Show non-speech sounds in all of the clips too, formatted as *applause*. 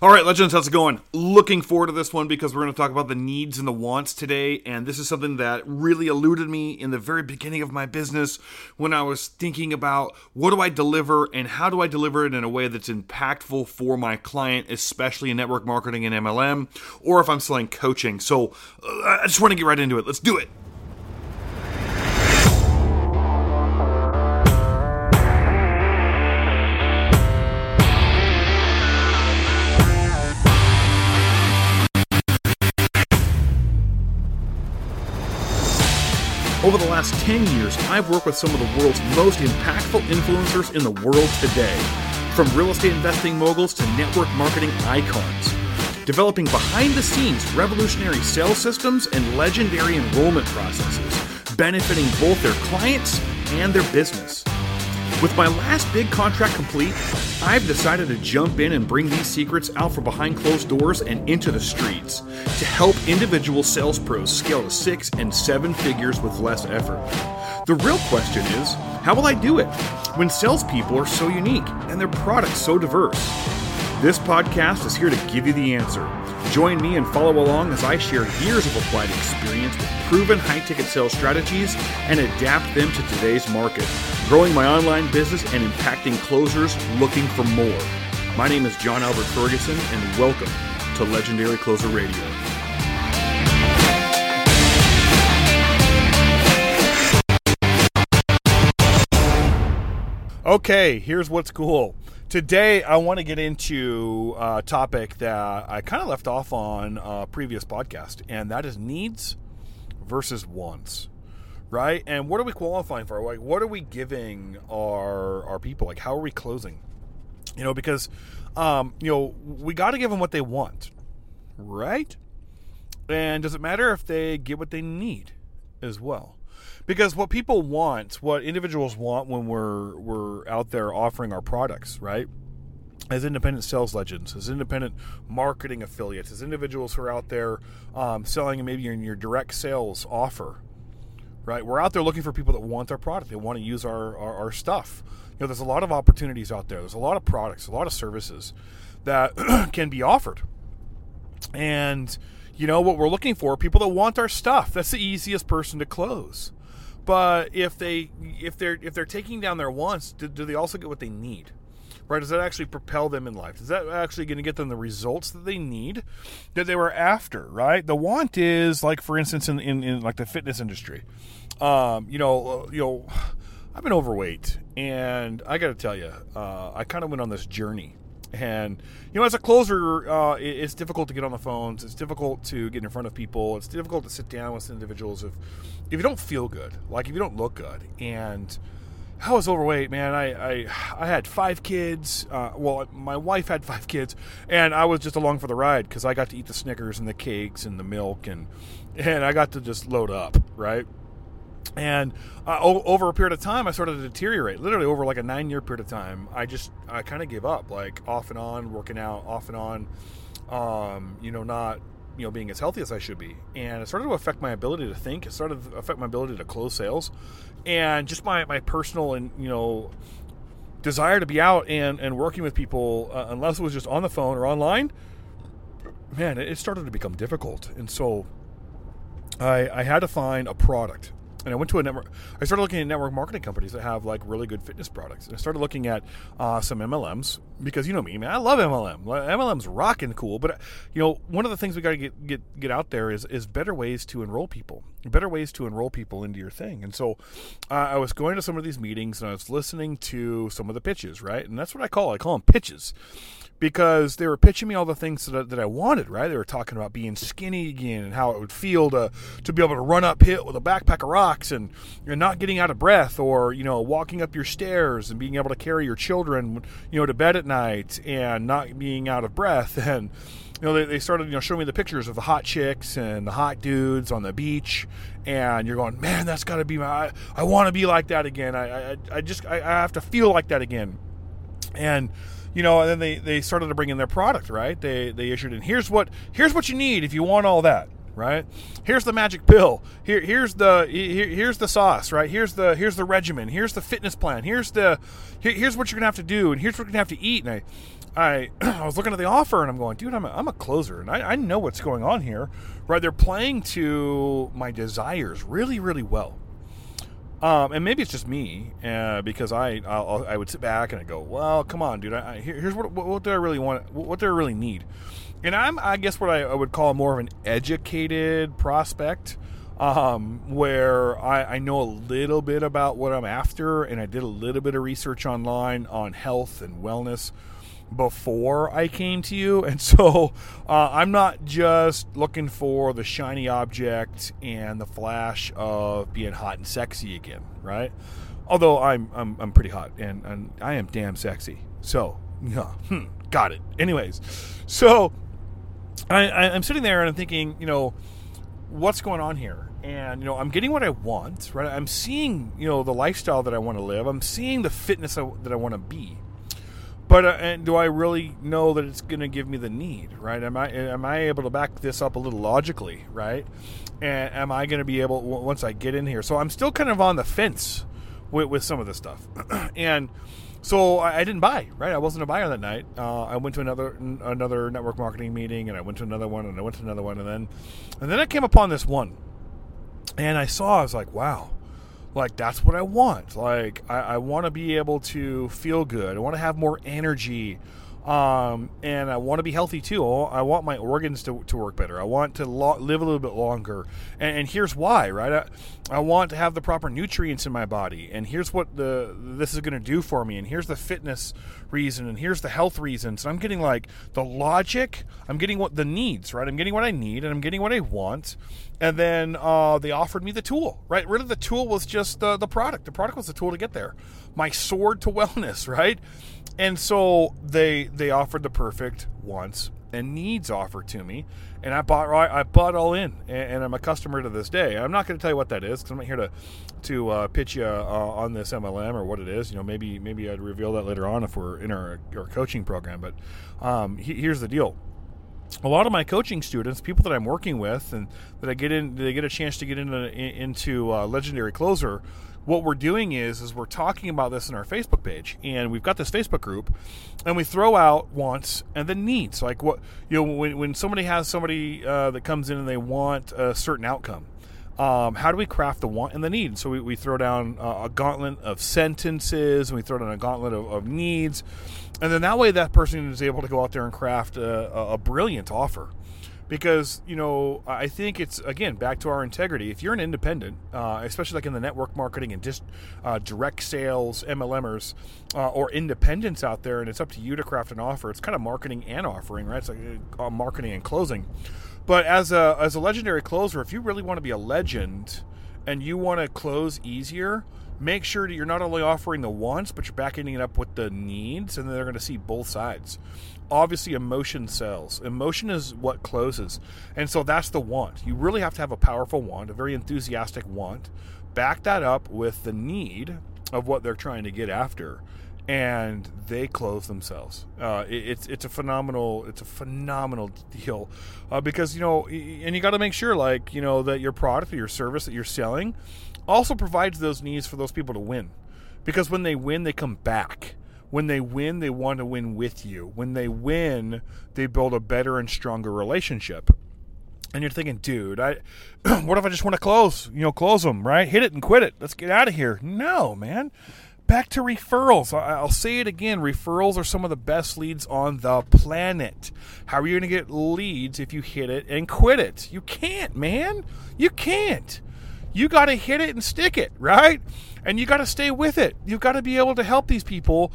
All right, Legends, how's it going? Looking forward to this one because we're going to talk about the needs and the wants today. And this is something that really eluded me in the very beginning of my business when I was thinking about what do I deliver and how do I deliver it in a way that's impactful for my client, especially in network marketing and MLM, or if I'm selling coaching. So uh, I just want to get right into it. Let's do it. Over the last 10 years, I've worked with some of the world's most impactful influencers in the world today, from real estate investing moguls to network marketing icons, developing behind the scenes revolutionary sales systems and legendary enrollment processes, benefiting both their clients and their business. With my last big contract complete, I've decided to jump in and bring these secrets out from behind closed doors and into the streets to help individual sales pros scale to six and seven figures with less effort. The real question is how will I do it when salespeople are so unique and their products so diverse? This podcast is here to give you the answer. Join me and follow along as I share years of applied experience with proven high ticket sales strategies and adapt them to today's market, growing my online business and impacting closers looking for more. My name is John Albert Ferguson, and welcome to Legendary Closer Radio. Okay, here's what's cool. Today, I want to get into a topic that I kind of left off on a previous podcast, and that is needs versus wants, right? And what are we qualifying for? Like, what are we giving our our people? Like, how are we closing? You know, because um, you know we got to give them what they want, right? And does it matter if they get what they need as well? Because what people want, what individuals want when we're we're out there offering our products, right? As independent sales legends, as independent marketing affiliates, as individuals who are out there um, selling maybe in your direct sales offer, right? We're out there looking for people that want our product. They want to use our, our, our stuff. You know, there's a lot of opportunities out there. There's a lot of products, a lot of services that *clears throat* can be offered. And, you know, what we're looking for, people that want our stuff. That's the easiest person to close. But if they if they're if they're taking down their wants, do, do they also get what they need? Right? Does that actually propel them in life? Is that actually going to get them the results that they need that they were after? Right? The want is like, for instance, in in, in like the fitness industry. Um, you know, uh, you know, I've been overweight, and I got to tell you, uh, I kind of went on this journey and you know, as a closer, uh, it's difficult to get on the phones. It's difficult to get in front of people. It's difficult to sit down with individuals if if you don't feel good, like if you don't look good. And I was overweight, man. I I, I had five kids. Uh, well, my wife had five kids, and I was just along for the ride because I got to eat the Snickers and the cakes and the milk, and and I got to just load up, right? And uh, o- over a period of time i started to deteriorate literally over like a nine year period of time. I just i kind of gave up like off and on working out off and on um, you know not you know being as healthy as i should be. And it started to affect my ability to think. It started to affect my ability to close sales. And just my, my personal and you know desire to be out and, and working with people uh, unless it was just on the phone or online man it started to become difficult. And so I, I had to find a product and I went to a network. I started looking at network marketing companies that have like really good fitness products. And I started looking at uh, some MLMs because you know me, man. I love MLM. MLM's rocking cool, but you know one of the things we got to get get get out there is is better ways to enroll people, better ways to enroll people into your thing. And so uh, I was going to some of these meetings and I was listening to some of the pitches, right? And that's what I call I call them pitches because they were pitching me all the things that, that I wanted, right? They were talking about being skinny again and how it would feel to, to be able to run uphill with a backpack of rocks and you're not getting out of breath or, you know, walking up your stairs and being able to carry your children, you know, to bed at night and not being out of breath. *laughs* And, you know, they, they started, you know, showing me the pictures of the hot chicks and the hot dudes on the beach. And you're going, man, that's got to be my, I, I want to be like that again. I, I, I just, I, I have to feel like that again. And, you know, and then they, they started to bring in their product, right? They they issued in here's what here's what you need if you want all that, right? Here's the magic pill. Here, here's the here, here's the sauce, right? Here's the here's the regimen. Here's the fitness plan. Here's the here, here's what you're gonna have to do, and here's what you're gonna have to eat. And I, I, *clears throat* I was looking at the offer, and I'm going, dude, I'm a, I'm a closer, and I, I know what's going on here, right? They're playing to my desires really, really well. Um, and maybe it's just me uh, because I I'll, i would sit back and I go, well, come on, dude. I, I, here's what, what, what do I really want? What do I really need? And I'm I guess what I, I would call more of an educated prospect, um, where I, I know a little bit about what I'm after, and I did a little bit of research online on health and wellness before I came to you. And *laughs* so uh, I'm not just looking for the shiny object and the flash of being hot and sexy again, right? Although I'm, I'm, I'm pretty hot and, and I am damn sexy. So, *laughs* yeah, hmm, got it. Anyways, so I, I, I'm sitting there and I'm thinking, you know, what's going on here? and you know i'm getting what i want right i'm seeing you know the lifestyle that i want to live i'm seeing the fitness that i want to be but uh, do I really know that it's going to give me the need, right? Am I am I able to back this up a little logically, right? And am I going to be able once I get in here? So I'm still kind of on the fence with, with some of this stuff, *clears throat* and so I, I, didn't buy, right? I wasn't a buyer that night. Uh, I went to another another network marketing meeting, and I went to another one, and I went to another one, and then and then I came upon this one, and I saw I was like, wow like that's what I want. Like I, I want to be able to feel good. I want to have more energy. Um, and I want to be healthy too. I want my organs to, to work better. I want to lo- live a little bit longer. And, and here's why, right? I, I, want to have the proper nutrients in my body. And here's what the this is going to do for me. And here's the fitness reason. And here's the health reasons. And I'm getting like the logic. I'm getting what the needs, right? I'm getting what I need, and I'm getting what I want. And then uh, they offered me the tool, right? Really, the tool was just the the product. The product was the tool to get there. My sword to *laughs* wellness, right? And so they they offered the perfect wants and needs offer to me, and I bought right. I bought all in, and, and I'm a customer to this day. I'm not going to tell you what that is because I'm not here to to uh, pitch you uh, on this MLM or what it is. You know, maybe maybe I'd reveal that later on if we're in our, our coaching program. But um, he, here's the deal a lot of my coaching students, people that I'm working with, and that I get in, they get a chance to get into into uh, legendary closer what we're doing is is we're talking about this in our Facebook page, and we've got this Facebook group, and we throw out wants and then needs. Like what you know, when when somebody has somebody uh, that comes in and they want a certain outcome. Um, how do we craft the want and the need? So we, we throw down uh, a gauntlet of sentences, and we throw down a gauntlet of, of, needs, and then that way that person is able to go out there and craft a, a brilliant offer because you know I think it's again back to our integrity. If you're an independent, uh, especially like in the network marketing and just uh, direct sales MLMers uh, or independents out there, and it's up to you to craft an offer. It's kind of marketing and offering, right? It's like uh, marketing and closing. But as a as a legendary closer, if you really want to be a legend and you want to close easier, make sure that you're not only offering the wants, but you're backing it up with the needs, and they're going to see both sides obviously emotion sells. Emotion is what closes. And so that's the want. You really have to have a powerful want, a very enthusiastic want. Back that up with the need of what they're trying to get after. And they clothe themselves. Uh, it, it's it's a phenomenal it's a phenomenal deal uh, because you know and you got to make sure like you know that your product or your service that you're selling also provides those needs for those people to win because when they win they come back when they win, they want to win with you. When they win, they build a better and stronger relationship. And you're thinking, dude, I, *clears throat* what if I just want to close? You know, close them, right? Hit it and quit it. Let's get out of here. No, man. Back to referrals. I'll say it again. Referrals are some of the best leads on the planet. How are you going to get leads if you hit it and quit it? You can't, man. You can't you got to hit it and stick it, right? And you got to stay with it. You've got to be able to help these people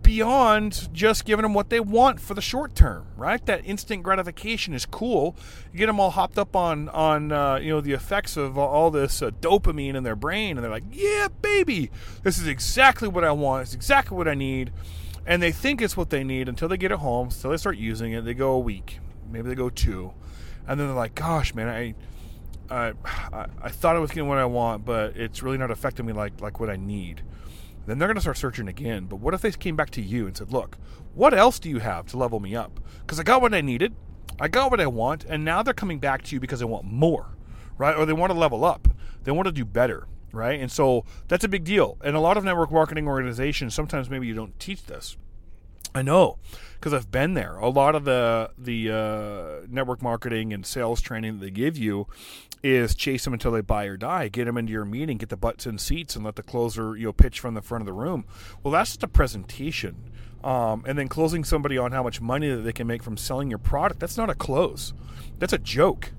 beyond just giving them what they want for the short term, right? That instant gratification is cool. You get them all hopped up on on uh, you know the effects of all this uh, dopamine in their brain, and they're like, "Yeah, baby, this is exactly what I want. It's exactly what I need." And they think it's what they need until they get it home, until they start using it. They go a week, maybe they go two, and then they're like, "Gosh, man, I." I, I, thought I was getting what I want, but it's really not affecting me like like what I need. Then they're going to start searching again. But what if they came back to you and said, "Look, what else do you have to level me up? Because I got what I needed. I got what I want, and now they're coming back to you because they want more, right? Or they want to level up. They want to do better, right? And so that's a big deal. And a lot of network marketing organizations, sometimes maybe you don't teach this. I know because I've been there. A lot of the the uh, network marketing and sales training that they give you is chase them until they buy or die. Get them into your meeting, get the butts in seats, and let the closer you know pitch from the front of the room. Well, that's just a presentation. Um, and then closing somebody on how much money that they can make from selling your product. That's not a close. That's a joke.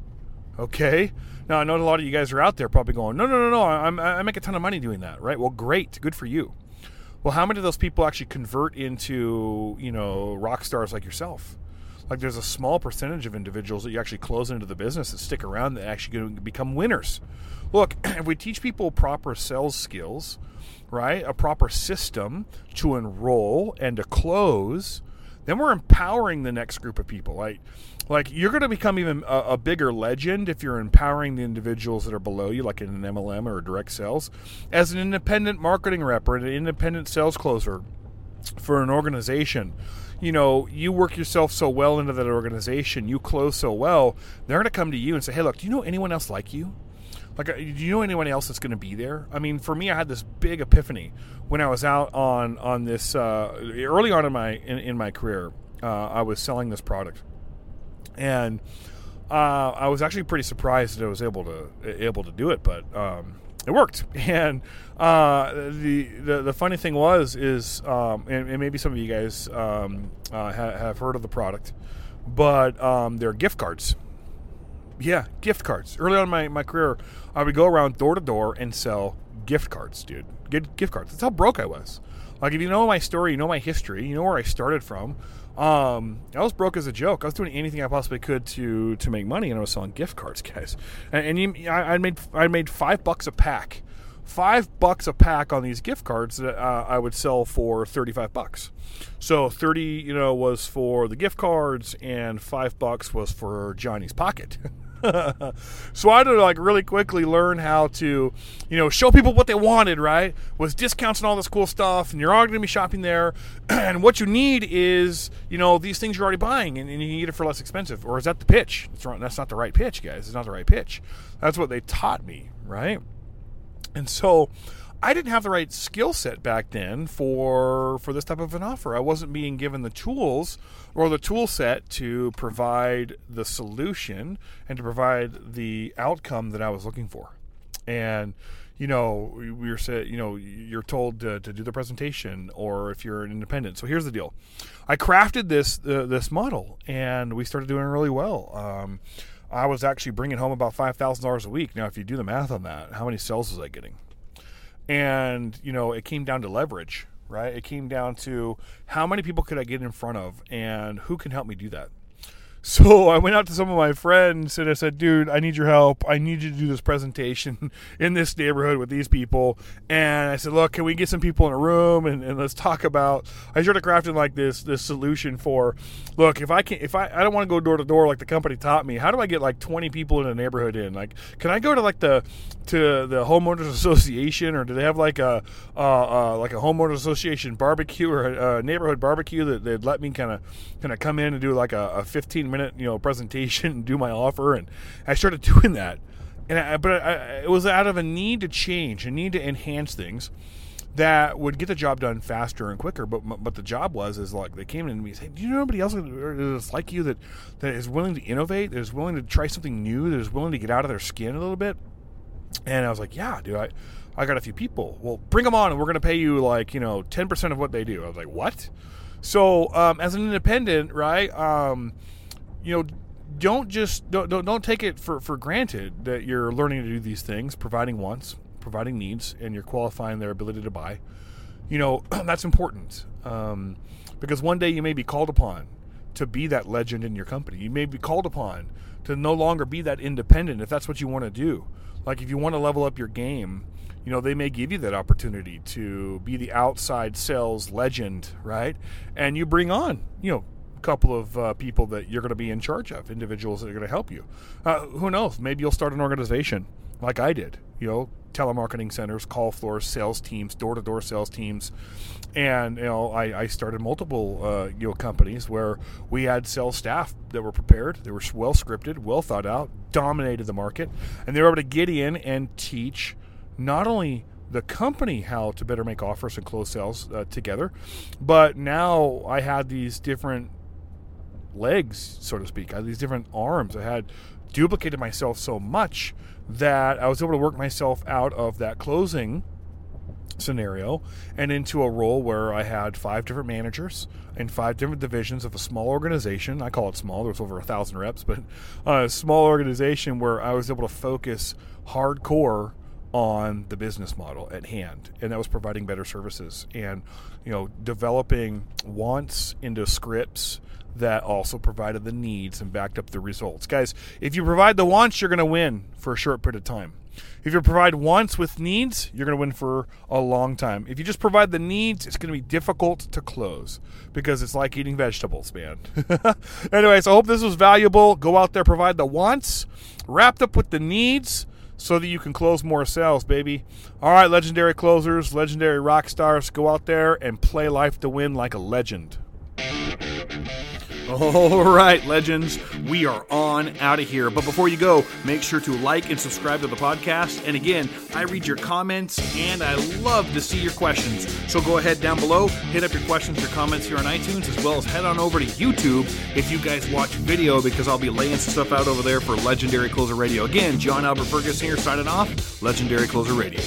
Okay. Now I know a lot of you guys are out there probably going, no, no, no, no. I, I make a ton of money doing that, right? Well, great, good for you. Well, how many of those people actually convert into you know rock stars like yourself? Like there's a small percentage of individuals that you actually close into the business that stick around that actually become winners. Look, *clears throat* if we teach people proper sales skills, right, a proper system to enroll and to close, then we're empowering the next group of people. Like, like you're going to become even a, a, bigger legend if you're empowering the individuals that are below you, like in an MLM or direct sales, as an independent marketing rep or an independent sales closer for an organization. You know, you work yourself so well into that organization, you close so well, they're going to come to you and say, "Hey, look, do you know anyone else like you?" Like, uh, do you know anyone else that's going to be there? I mean, for me, I had this big epiphany when I was out on on this uh, early on in my in, in my career. Uh, I was selling this product, and uh, I was actually pretty surprised that I was able to able to do it, but um, it worked. *laughs* And uh, the, the the funny thing was is, um, and, and, maybe some of you guys um, uh, ha- have heard of the product, but um, they're gift cards. Yeah, gift cards. Early on in my, my career, I would go around door to door and sell gift cards, dude. Get gift cards. That's how broke I was. Like, if you know my story, you know my history, you know where I started from. Um, I was broke as a joke. I was doing anything I possibly could to to make money, and I was selling gift cards, *laughs* guys. And, and you, I, I, made I made five bucks a pack, five bucks a pack on these gift cards that uh, I would sell for thirty five bucks. So thirty, you know, was for the gift cards, and five bucks was for Johnny's pocket. *laughs* *laughs* so I had to like really quickly learn how to, you know, show people what they wanted, right? Was discounts and all this cool stuff, and you're all gonna be shopping there. *clears throat* and what you need is, you know, these things you're already buying, and, and you can get it for less expensive. Or is that the pitch? That's, wrong. That's not the right pitch, guys. It's not the right pitch. That's what they taught me, right? And so I didn't have the right skill set back then for for this type of an offer. I wasn't being given the tools or the tool set to provide the solution and to provide the outcome that I was looking for. And you know, we were said, you know, you're told to, to, do the presentation, or if you're an independent. So here's the deal: I crafted this uh, this model, and we started doing really well. Um, I was actually bringing home about five thousand dollars a week. Now, if you do the math on that, how many sales was I getting? And you know it came down to leverage right? It came down to how many people could i get in front of and who can help me do that so *laughs* I went out to some of my friends and I said, dude, I need your help. I need you to do this presentation *laughs* in this neighborhood with these people. And I said, look, can we get some people in a room and, and let's talk about I started crafting like this this solution for look, if I can if I, I don't want to go door to door like the company taught me, how do I get like twenty people in a neighborhood in? Like can I go to like the to the homeowners *laughs* association or do they have like a uh, uh, like a homeowners association barbecue or a, a neighborhood barbecue that they'd let me kind of kind of come in and do like a, a 15 minute you know *laughs* presentation and do my offer, and I started doing that. And I, but I, it was out of a need to change, a need to enhance things that would get the job done faster and quicker. But but the job was is like they came in to me and said, "Do you know anybody else that's like you that that is willing to innovate, that is willing to try something new, that is willing to get out of their skin a little bit?" And I was like, "Yeah, dude, I." I got a few people. Well, bring them on, and we're going to pay you like you know ten percent of what they do. I was like, what? So um, as an independent, right? Um, you know, don't just don't, don't, don't take it for, for granted that you're learning to do these things, providing wants, providing needs, and you're qualifying their ability to buy. You know, *clears throat* that's important um, because one day you may be called upon to be that legend in your company. You may be called upon to no longer be that independent if that's what you want to do. Like if you want to level up your game, you know, they may give you that opportunity to be the outside sales legend, right? And you bring on, you know, couple of uh, people that you're going to be in charge of, individuals that are going to help you. Uh, who knows? Maybe you'll start an organization like I did. You know, telemarketing centers, call floors, sales teams, door to door sales teams, and you know I, I started multiple uh, you know companies where we had sales staff that were prepared, they were well scripted, well thought out, dominated the market, and they were able to get in and teach not only the company how to better make offers and close sales uh, together, but now I had these different legs, so to speak. I had these different arms. I had duplicated myself so much that I was able to work myself out of that closing scenario and into a role where I had five different managers in five different divisions of a small organization. I call it small, there was over a thousand reps, but a small organization where I was able to focus hardcore on the business model at hand and that was providing better services and you know developing wants into scripts that also provided the needs and backed up the results. Guys, if you provide the wants, you're going to win for a short period of time. If you provide wants with needs, you're going to win for a long time. If you just provide the needs, it's going to be difficult to close because it's like eating vegetables, man. *laughs* Anyways, I hope this was valuable. Go out there, provide the wants, wrapped up with the needs so that you can close more sales, baby. All right, legendary closers, legendary rock stars, go out there and play life to win like a legend. All right, legends, we are on out of here. But before you go, make sure to like and subscribe to the podcast. And again, I read your comments and I love to see your questions. So go ahead down below, hit up your questions or comments here on iTunes, as well as head on over to YouTube if you guys watch video, because I'll be laying some stuff out over there for Legendary Closer Radio. Again, John Albert Ferguson here signing off, Legendary Closer Radio.